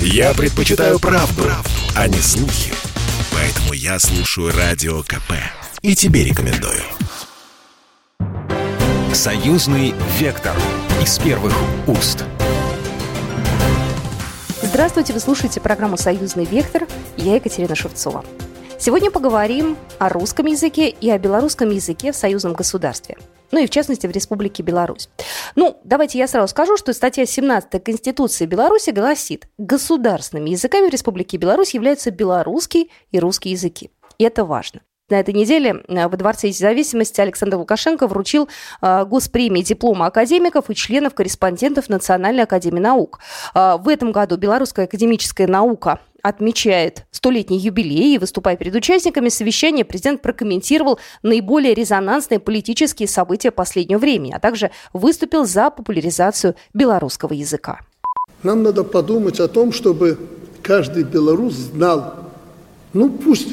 Я предпочитаю правду, правду, а не слухи. Поэтому я слушаю Радио КП. И тебе рекомендую. Союзный вектор из первых уст. Здравствуйте, вы слушаете программу «Союзный вектор». Я Екатерина Шевцова. Сегодня поговорим о русском языке и о белорусском языке в союзном государстве. Ну и в частности в Республике Беларусь. Ну, давайте я сразу скажу, что статья 17 Конституции Беларуси гласит, государственными языками в Республике Беларусь являются белорусский и русский языки. И это важно. На этой неделе э, во Дворце независимости Александр Лукашенко вручил э, госпремии диплома академиков и членов-корреспондентов Национальной академии наук. Э, в этом году белорусская академическая наука отмечает столетний юбилей и, выступая перед участниками совещания, президент прокомментировал наиболее резонансные политические события последнего времени, а также выступил за популяризацию белорусского языка. Нам надо подумать о том, чтобы каждый белорус знал, ну пусть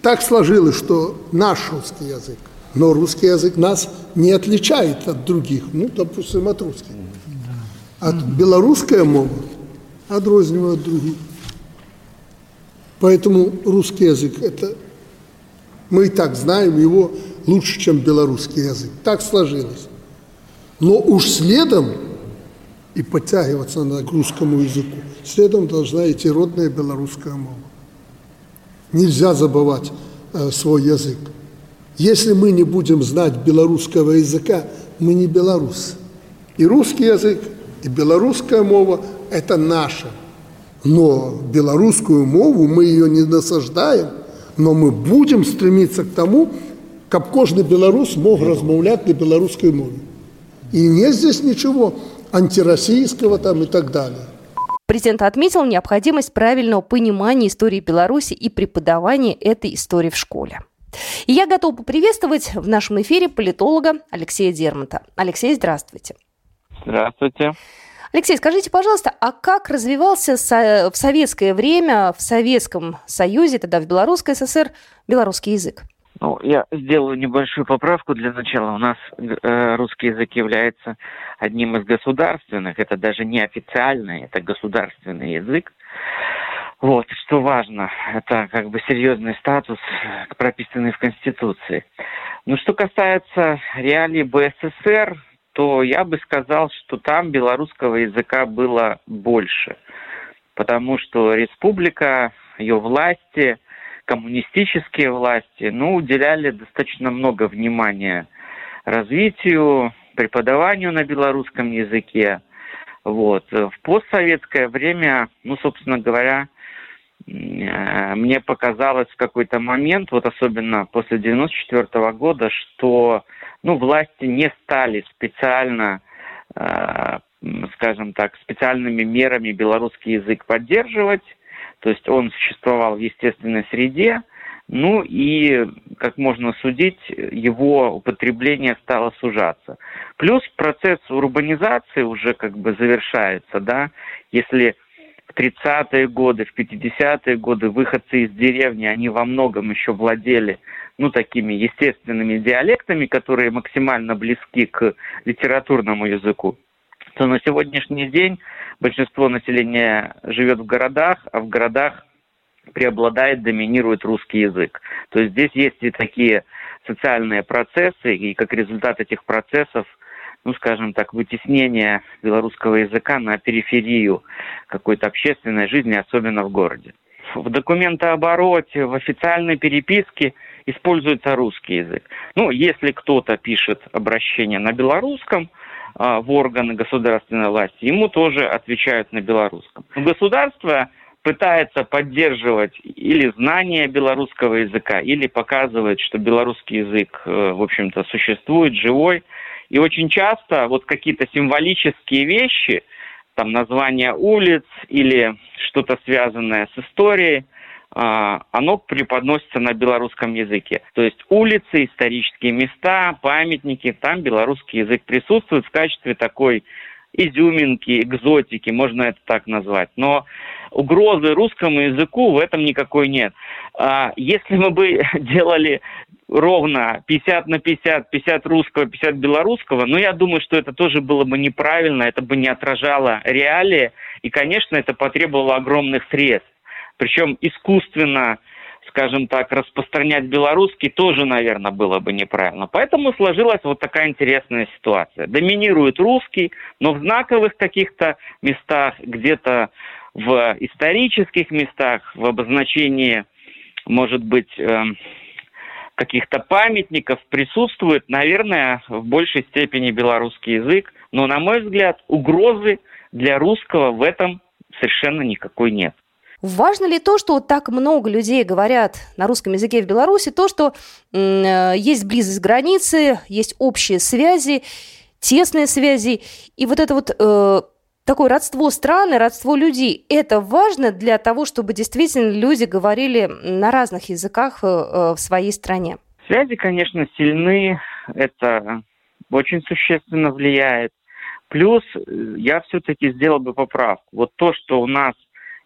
так сложилось, что наш русский язык, но русский язык нас не отличает от других, ну, допустим, от русских. От белорусская мова отрознивает от других. Поэтому русский язык – это мы и так знаем его лучше, чем белорусский язык. Так сложилось. Но уж следом и подтягиваться надо к русскому языку, следом должна идти родная белорусская мова. Нельзя забывать э, свой язык. Если мы не будем знать белорусского языка, мы не белорусы. И русский язык, и белорусская мова – это наше. Но белорусскую мову мы ее не насаждаем, но мы будем стремиться к тому, как каждый белорус мог размовлять на белорусской мове. И нет здесь ничего антироссийского там и так далее. Президент отметил необходимость правильного понимания истории Беларуси и преподавания этой истории в школе. И я готова поприветствовать в нашем эфире политолога Алексея Дермонта. Алексей, здравствуйте. Здравствуйте. Алексей, скажите, пожалуйста, а как развивался в советское время в Советском Союзе, тогда в Белорусской ССР, белорусский язык? Ну, я сделаю небольшую поправку для начала. У нас э, русский язык является одним из государственных, это даже не официальный, это государственный язык. Вот, что важно, это как бы серьезный статус, прописанный в Конституции. Ну, что касается реалий БССР, то я бы сказал, что там белорусского языка было больше. Потому что республика, ее власти – коммунистические власти, ну, уделяли достаточно много внимания развитию, преподаванию на белорусском языке. Вот. В постсоветское время, ну, собственно говоря, мне показалось в какой-то момент, вот особенно после 94 года, что ну, власти не стали специально, э, скажем так, специальными мерами белорусский язык поддерживать, то есть он существовал в естественной среде, ну и, как можно судить, его употребление стало сужаться. Плюс процесс урбанизации уже как бы завершается, да, если в 30-е годы, в 50-е годы выходцы из деревни, они во многом еще владели, ну, такими естественными диалектами, которые максимально близки к литературному языку, то на сегодняшний день большинство населения живет в городах, а в городах преобладает, доминирует русский язык. То есть здесь есть и такие социальные процессы, и как результат этих процессов, ну, скажем так, вытеснение белорусского языка на периферию какой-то общественной жизни, особенно в городе. В документообороте, в официальной переписке используется русский язык. Ну, если кто-то пишет обращение на белорусском – а, в органы государственной власти, ему тоже отвечают на белорусском. Государство пытается поддерживать или знание белорусского языка, или показывает, что белорусский язык, э, в общем-то, существует, живой. И очень часто вот какие-то символические вещи, там название улиц или что-то связанное с историей, а, оно преподносится на белорусском языке. То есть улицы, исторические места, памятники, там белорусский язык присутствует в качестве такой изюминки, экзотики, можно это так назвать. Но угрозы русскому языку в этом никакой нет. А, если мы бы делали ровно 50 на 50, 50 русского, 50 белорусского, ну, я думаю, что это тоже было бы неправильно, это бы не отражало реалии, И, конечно, это потребовало огромных средств. Причем искусственно скажем так, распространять белорусский тоже, наверное, было бы неправильно. Поэтому сложилась вот такая интересная ситуация. Доминирует русский, но в знаковых каких-то местах, где-то в исторических местах, в обозначении, может быть, эм, каких-то памятников присутствует, наверное, в большей степени белорусский язык. Но, на мой взгляд, угрозы для русского в этом совершенно никакой нет. Важно ли то, что так много людей говорят на русском языке в Беларуси, то, что э, есть близость границы, есть общие связи, тесные связи, и вот это вот э, такое родство страны, родство людей, это важно для того, чтобы действительно люди говорили на разных языках э, э в своей стране? Связи, конечно, сильны, это очень существенно влияет. Плюс э, я все-таки сделал бы поправку. Вот то, что у нас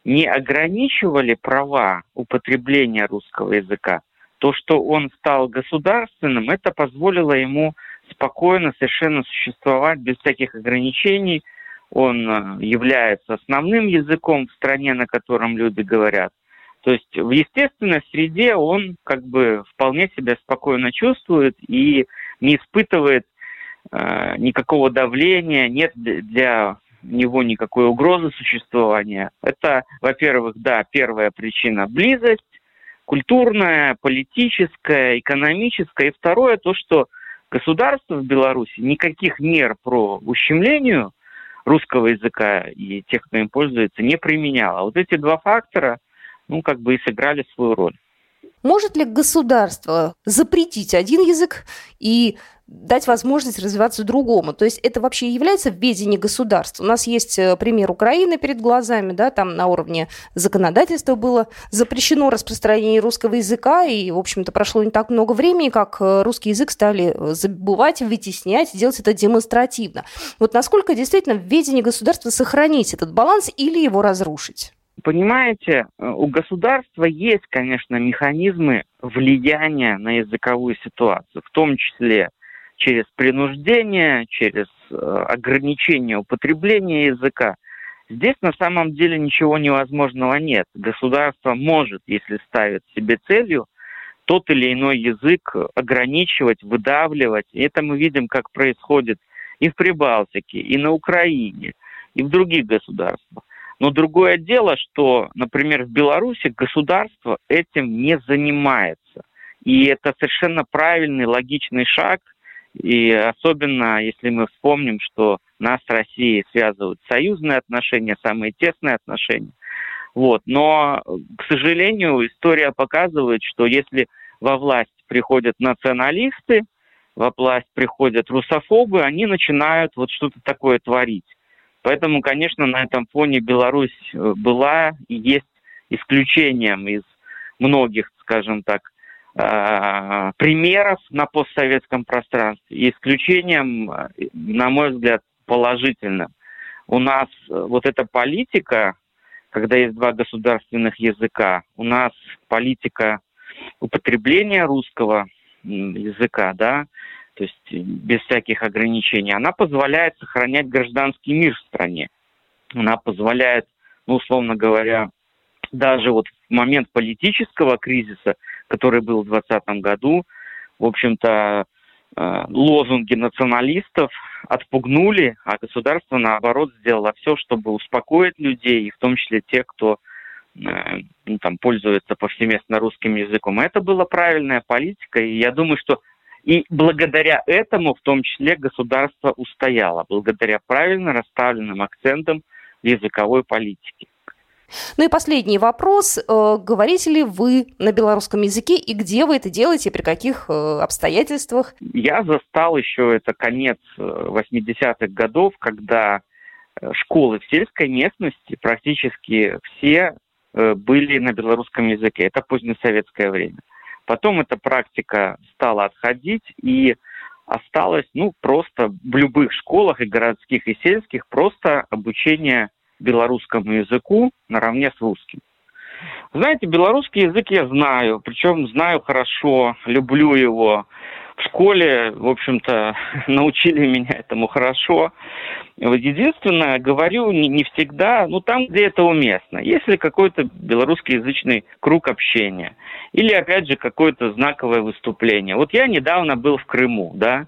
не ограничивали права употребления русского языка, то, что он стал государственным, это позволило ему спокойно совершенно существовать без всяких ограничений. Он э, является основным языком в стране, на котором люди говорят. То есть в естественной среде он как бы вполне себя спокойно чувствует и не испытывает э, никакого давления, нет для него никакой угрозы существования. Это, во-первых, да, первая причина – близость, культурная, политическая, экономическая. И второе, то, что государство в Беларуси никаких мер про ущемлению русского языка и тех, кто им пользуется, не применяло. Вот эти два фактора, ну, как бы и сыграли свою роль. Может ли государство запретить один язык и дать возможность развиваться другому. То есть это вообще является в государства. У нас есть э, пример Украины перед глазами, да, там на уровне законодательства было запрещено распространение русского языка, и, в общем-то, прошло не так много времени, как э, русский язык стали э, забывать, вытеснять, делать это демонстративно. Вот насколько действительно в ведении государства сохранить этот баланс или его разрушить? Понимаете, у государства есть, конечно, механизмы влияния на языковую ситуацию, в том числе через принуждение, через э, ограничение употребления языка. Здесь на самом деле ничего невозможного нет. Государство может, если ставит себе целью, тот или иной язык ограничивать, выдавливать. И это мы видим, как происходит и в Прибалтике, и на Украине, и в других государствах. Но другое дело, что, например, в Беларуси государство этим не занимается. И это совершенно правильный, логичный шаг – и особенно, если мы вспомним, что нас с Россией связывают союзные отношения, самые тесные отношения. Вот. Но, к сожалению, история показывает, что если во власть приходят националисты, во власть приходят русофобы, они начинают вот что-то такое творить. Поэтому, конечно, на этом фоне Беларусь э, была и есть исключением из многих, скажем так, примеров на постсоветском пространстве. Исключением, на мой взгляд, положительным. У нас э, вот эта политика, когда есть два государственных языка, у нас политика употребления русского языка, да, то есть без всяких ограничений, она позволяет сохранять гражданский мир в стране. Она позволяет, ну, условно говоря, даже вот в момент политического кризиса – который был в 2020 году, в общем-то, э, лозунги националистов отпугнули, а государство, наоборот, сделало все, чтобы успокоить людей, и в том числе тех, кто э, ну, там, пользуется повсеместно русским языком. это была правильная политика, и я думаю, что и благодаря этому, в том числе, государство устояло, благодаря правильно расставленным акцентам языковой политике. Ну и последний вопрос. Э, говорите ли вы на белорусском языке и где вы это делаете, при каких э, обстоятельствах? Я застал еще это конец 80-х э, годов, когда школы в сельской местности практически все были на белорусском языке. Это позднесоветское время. Потом эта практика стала отходить, и осталось, ну, просто в любых школах и городских, и сельских, просто обучение белорусскому языку наравне с русским. Знаете, белорусский язык я знаю, причем знаю хорошо, люблю его. в школе, в общем-то, научили меня этому хорошо. Единственное, говорю не всегда, ну там, где это уместно. Если какой-то белорусскоязычный круг общения, или, опять же, какое-то знаковое выступление. Вот я недавно был в Крыму, да,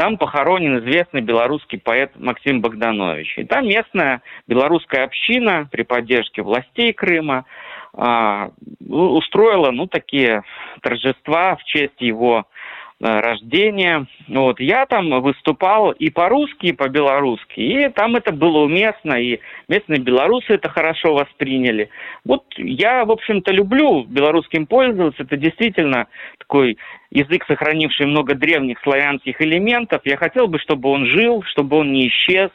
там похоронен известный белорусский поэт Максим Богданович. И там местная белорусская община при поддержке властей Крыма а, устроила, ну, такие торжества в честь его Э, рождения. Вот. Я там выступал и по-русски, и по-белорусски. И там это было уместно, и местные белорусы это хорошо восприняли. Вот я, в общем-то, люблю белорусским пользоваться. Это действительно такой язык, сохранивший много древних славянских элементов. Я хотел бы, чтобы он жил, чтобы он не исчез.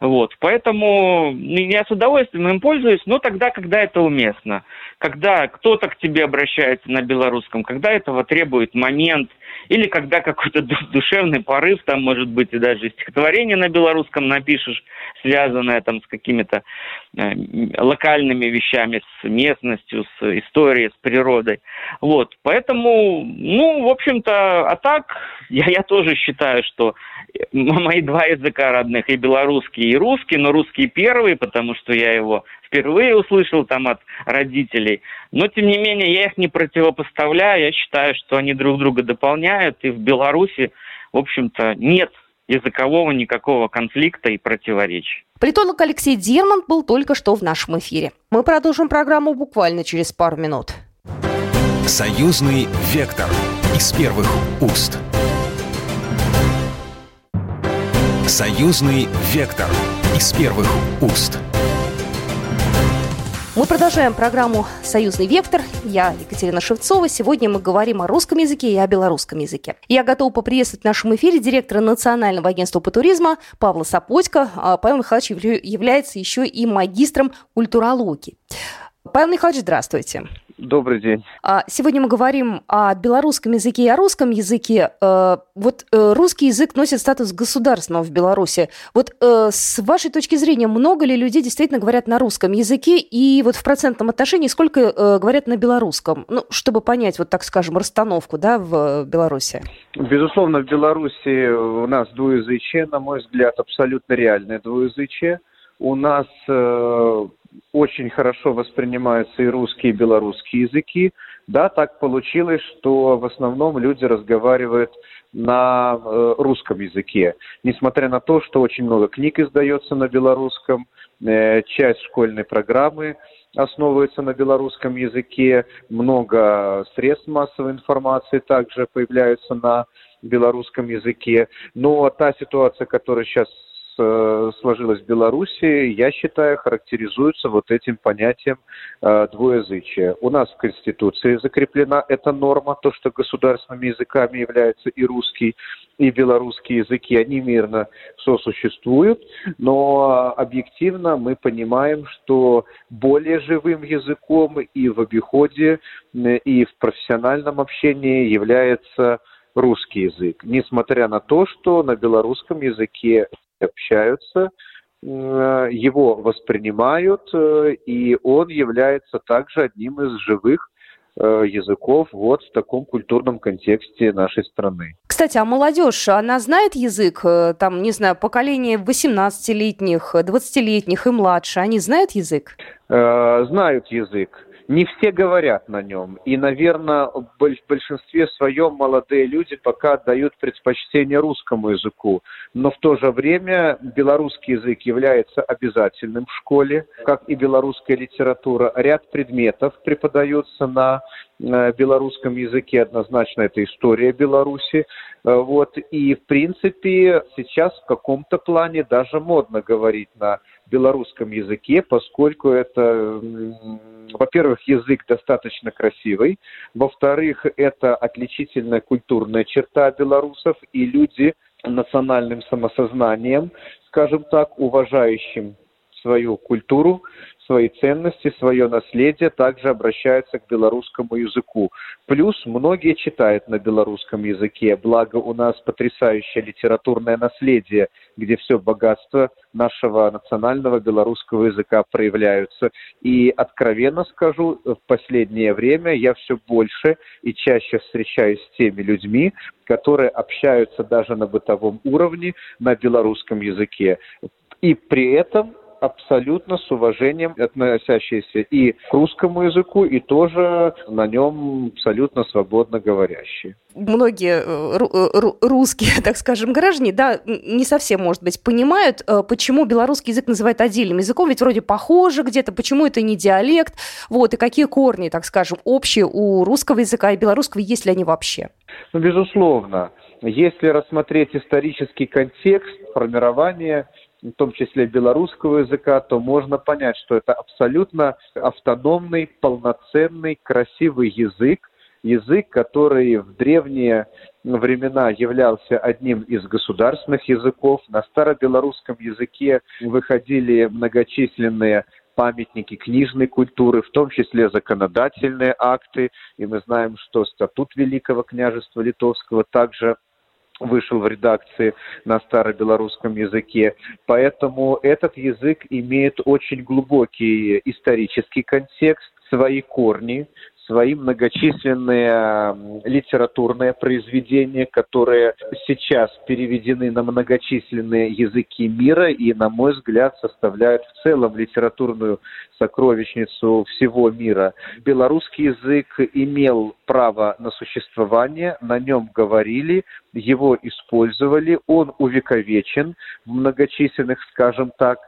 Вот, поэтому я с удовольствием им пользуюсь, но тогда, когда это уместно. Когда кто-то к тебе обращается на белорусском, когда этого требует момент, или когда какой-то душевный порыв, там, может быть, и даже стихотворение на белорусском напишешь, связанное там с какими-то э, локальными вещами, с местностью, с историей, с природой. Вот, поэтому, ну, в общем-то, а так, я, я тоже считаю, что мои два языка родных, и белорусский, и русский, но русский первый, потому что я его впервые услышал там от родителей. Но, тем не менее, я их не противопоставляю. Я считаю, что они друг друга дополняют. И в Беларуси, в общем-то, нет языкового никакого конфликта и противоречий. Политолог Алексей Дерман был только что в нашем эфире. Мы продолжим программу буквально через пару минут. Союзный вектор из первых уст. Союзный вектор из первых уст. Продолжаем программу «Союзный вектор». Я Екатерина Шевцова. Сегодня мы говорим о русском языке и о белорусском языке. Я готова поприветствовать в нашем эфире директора Национального агентства по туризму Павла Сапотько. А Павел Михайлович является еще и магистром культурологии. Павел Михайлович, здравствуйте. Добрый день. А, сегодня мы говорим о белорусском языке и о русском языке. Э, вот э, русский язык носит статус государственного в Беларуси. Вот э, с вашей точки зрения, много ли людей действительно говорят на русском языке? И вот в процентном отношении сколько говорят на белорусском? Ну, чтобы понять, вот так скажем, расстановку да, в Беларуси. Безусловно, в Беларуси у нас двуязычие, на мой взгляд, абсолютно реальное двуязычие. У нас очень хорошо воспринимаются и русские, и белорусские языки. Да, так получилось, что в основном люди разговаривают на э, русском языке. Несмотря на то, что очень много книг издается на белорусском, э, часть школьной программы основывается на белорусском языке, много средств массовой информации также появляются на белорусском языке. Но та ситуация, которая сейчас Э, сложилась в Беларуси, я считаю, характеризуется вот этим понятием э, двуязычия. У нас в Конституции закреплена эта норма, то, что государственными языками являются и русский, и белорусский языки, они мирно сосуществуют, но объективно мы понимаем, что более живым языком и в обиходе, и в профессиональном общении является русский язык, несмотря на то, что на белорусском языке общаются, его воспринимают, э, и он является также одним из живых э, языков вот в таком культурном контексте нашей страны. Кстати, а молодежь, она знает язык, э, там, не знаю, поколение 18-летних, 20-летних и младше, они знают язык? Знают язык не все говорят на нем. И, наверное, в большинстве своем молодые люди пока отдают предпочтение русскому языку. Но в то же время белорусский язык является обязательным в школе, как и белорусская литература. Ряд предметов преподаются на э, белорусском языке однозначно это история Беларуси. Э, вот. И, в принципе, сейчас в каком-то плане даже модно говорить на белорусском языке, поскольку это, во-первых, язык достаточно красивый, во-вторых, это отличительная культурная черта белорусов, и люди национальным самосознанием, скажем так, уважающим свою культуру, свои ценности, свое наследие, также обращаются к белорусскому языку. Плюс многие читают на белорусском языке, благо у нас потрясающее литературное наследие, где все богатство нашего национального белорусского языка проявляются. И откровенно скажу, в последнее время я все больше и чаще встречаюсь с теми людьми, которые общаются даже на бытовом уровне на белорусском языке. И при этом абсолютно с уважением относящиеся и к русскому языку, и тоже на нем абсолютно свободно говорящие. Многие э, э, русские, так скажем, граждане, да, не совсем, может быть, понимают, э, почему белорусский язык называют отдельным языком, ведь вроде похоже где-то, почему это не диалект, вот, и какие корни, так скажем, общие у русского языка и белорусского, есть ли они вообще? Ну, безусловно. Если рассмотреть исторический контекст формирования в том числе белорусского языка, то можно понять, что это абсолютно автономный, полноценный, красивый язык, язык, который в древние времена являлся одним из государственных языков. На старобелорусском языке выходили многочисленные памятники книжной культуры, в том числе законодательные акты. И мы знаем, что статут Великого княжества Литовского также вышел в редакции на старобелорусском языке. Поэтому этот язык имеет очень глубокий исторический контекст, свои корни, свои многочисленные литературные произведения, которые сейчас переведены на многочисленные языки мира и, на мой взгляд, составляют в целом литературную сокровищницу всего мира. Белорусский язык имел право на существование, на нем говорили, его использовали, он увековечен в многочисленных, скажем так,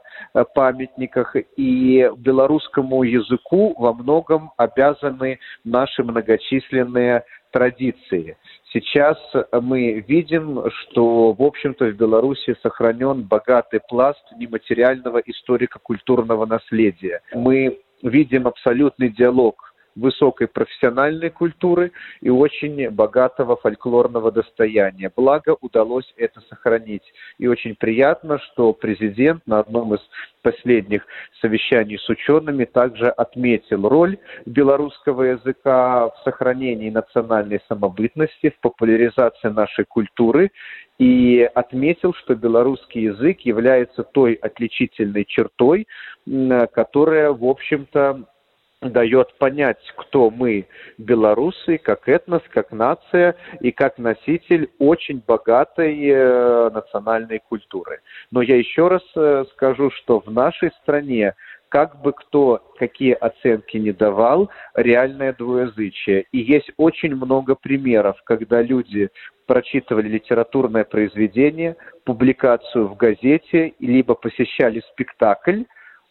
памятниках, и белорусскому языку во многом обязаны наши многочисленные традиции. Сейчас мы видим, что, в общем-то, в Беларуси сохранен богатый пласт нематериального историко-культурного наследия. Мы видим абсолютный диалог высокой профессиональной культуры и очень богатого фольклорного достояния. Благо удалось это сохранить. И очень приятно, что президент на одном из последних совещаний с учеными также отметил роль белорусского языка в сохранении национальной самобытности, в популяризации нашей культуры и отметил, что белорусский язык является той отличительной чертой, которая, в общем-то, дает понять, кто мы, белорусы, как этнос, как нация и как носитель очень богатой э, национальной культуры. Но я еще раз э, скажу, что в нашей стране как бы кто какие оценки не давал, реальное двуязычие. И есть очень много примеров, когда люди прочитывали литературное произведение, публикацию в газете, либо посещали спектакль,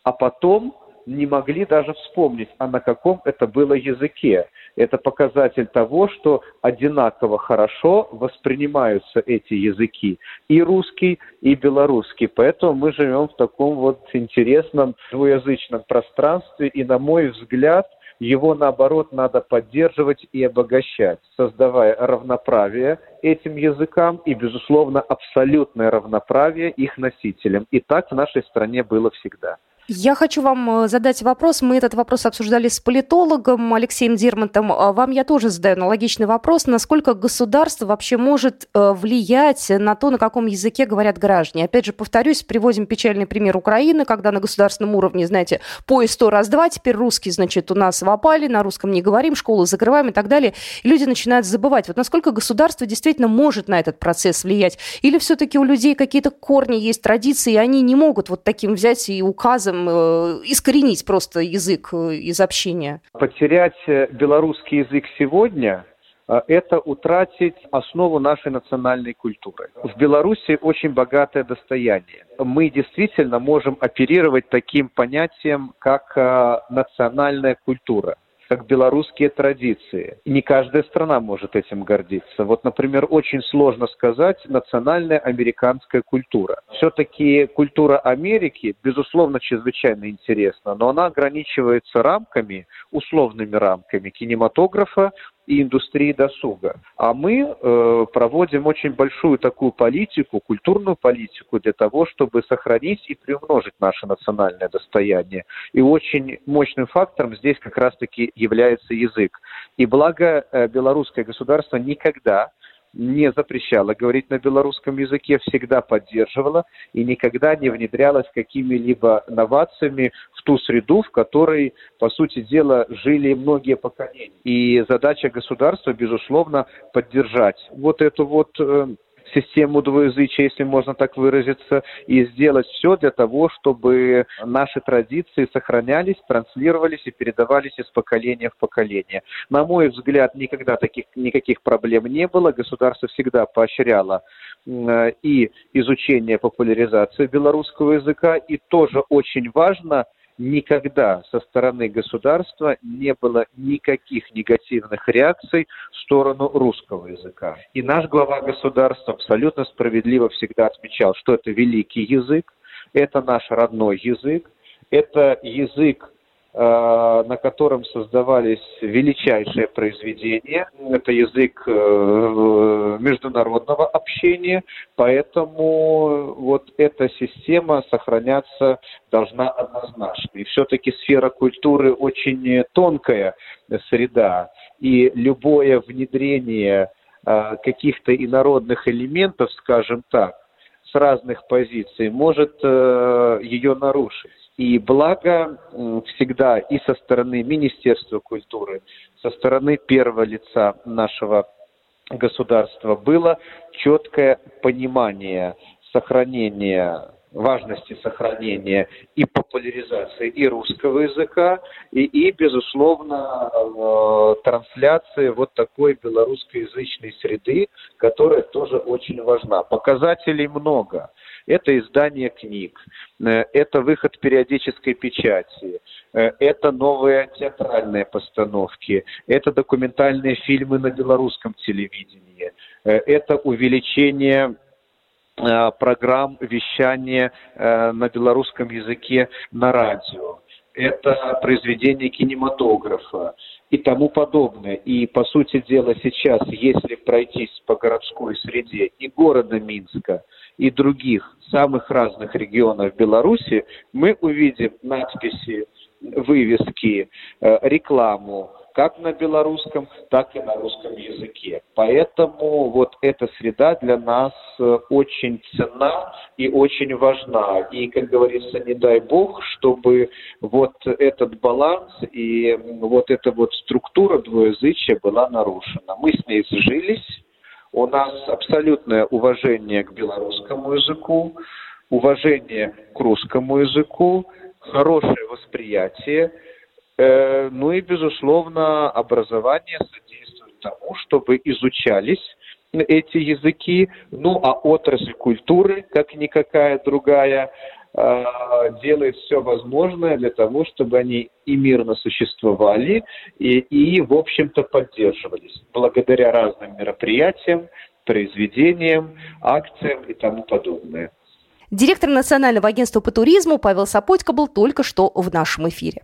а потом не могли даже вспомнить, а на каком это было языке. Это показатель того, что одинаково хорошо воспринимаются эти языки, и русский, и белорусский. Поэтому мы живем в таком вот интересном двуязычном пространстве, и, на мой взгляд, его, наоборот, надо поддерживать и обогащать, создавая равноправие этим языкам и, безусловно, абсолютное равноправие их носителям. И так в нашей стране было всегда. Я хочу вам э, задать вопрос. Мы этот вопрос обсуждали с политологом Алексеем Дермонтом. А вам я тоже задаю аналогичный вопрос. Насколько государство вообще может э, влиять на то, на каком языке говорят граждане? Опять же, повторюсь, приводим печальный пример Украины, когда на государственном уровне, знаете, поезд сто раз-два, теперь русский, значит, у нас в опале, на русском не говорим, школу закрываем и так далее. И люди начинают забывать. Вот насколько государство действительно может на этот процесс влиять? Или все-таки у людей какие-то корни есть, традиции, и они не могут вот таким взять и указом Э, искоренить просто язык э, из общения? Потерять э, белорусский язык сегодня это утратить основу нашей национальной культуры. В Беларуси очень богатое достояние. Мы действительно можем оперировать таким понятием, как национальная культура как белорусские традиции. Не каждая страна может этим гордиться. Вот, например, очень сложно сказать национальная американская культура. Все-таки культура Америки, безусловно, чрезвычайно интересна, но она ограничивается рамками, условными рамками кинематографа и индустрии досуга. А мы э, проводим очень большую такую политику, культурную политику для того, чтобы сохранить и приумножить наше национальное достояние. И очень мощным фактором здесь как раз-таки является язык. И благо э, белорусское государство никогда не запрещала говорить на белорусском языке, всегда поддерживала и никогда не внедрялась какими-либо новациями в ту среду, в которой, по сути дела, жили многие поколения. И задача государства, безусловно, поддержать вот эту вот э, систему двуязычия, если можно так выразиться, и сделать все для того, чтобы наши традиции сохранялись, транслировались и передавались из поколения в поколение. На мой взгляд, никогда таких никаких проблем не было. Государство всегда поощряло и изучение, популяризацию белорусского языка, и тоже очень важно – никогда со стороны государства не было никаких негативных реакций в сторону русского языка. И наш глава государства абсолютно справедливо всегда отмечал, что это великий язык, это наш родной язык, это язык на котором создавались величайшие произведения. Это язык э, международного общения, поэтому вот эта система сохраняться должна однозначно. И все-таки сфера культуры очень тонкая среда, и любое внедрение э, каких-то инородных элементов, скажем так, с разных позиций может ее нарушить. И благо всегда и со стороны Министерства культуры, со стороны первого лица нашего государства было четкое понимание сохранения важности сохранения и популяризации и русского языка, и, и безусловно, э, трансляции вот такой белорусскоязычной среды, которая тоже очень важна. Показателей много. Это издание книг, э, это выход периодической печати, э, это новые театральные постановки, это документальные фильмы на белорусском телевидении, это увеличение программ вещания на белорусском языке на радио. Это произведение кинематографа и тому подобное. И, по сути дела, сейчас, если пройтись по городской среде и города Минска, и других самых разных регионов Беларуси, мы увидим надписи, вывески, э, рекламу, как на белорусском, так и на русском языке. Поэтому вот эта среда для нас э, очень ценна и очень важна. И, как говорится, не дай бог, чтобы вот этот баланс и вот эта вот структура двуязычия была нарушена. Мы с ней сжились, у нас абсолютное уважение к белорусскому языку, уважение к русскому языку, хорошее восприятие, ну и, безусловно, образование содействует тому, чтобы изучались эти языки, ну а отрасль культуры, как никакая другая, э, делает все возможное для того, чтобы они и мирно существовали, и, и в общем-то, поддерживались благодаря разным мероприятиям, произведениям, акциям и тому подобное. Директор Национального агентства по туризму Павел Сапотько был только что в нашем эфире.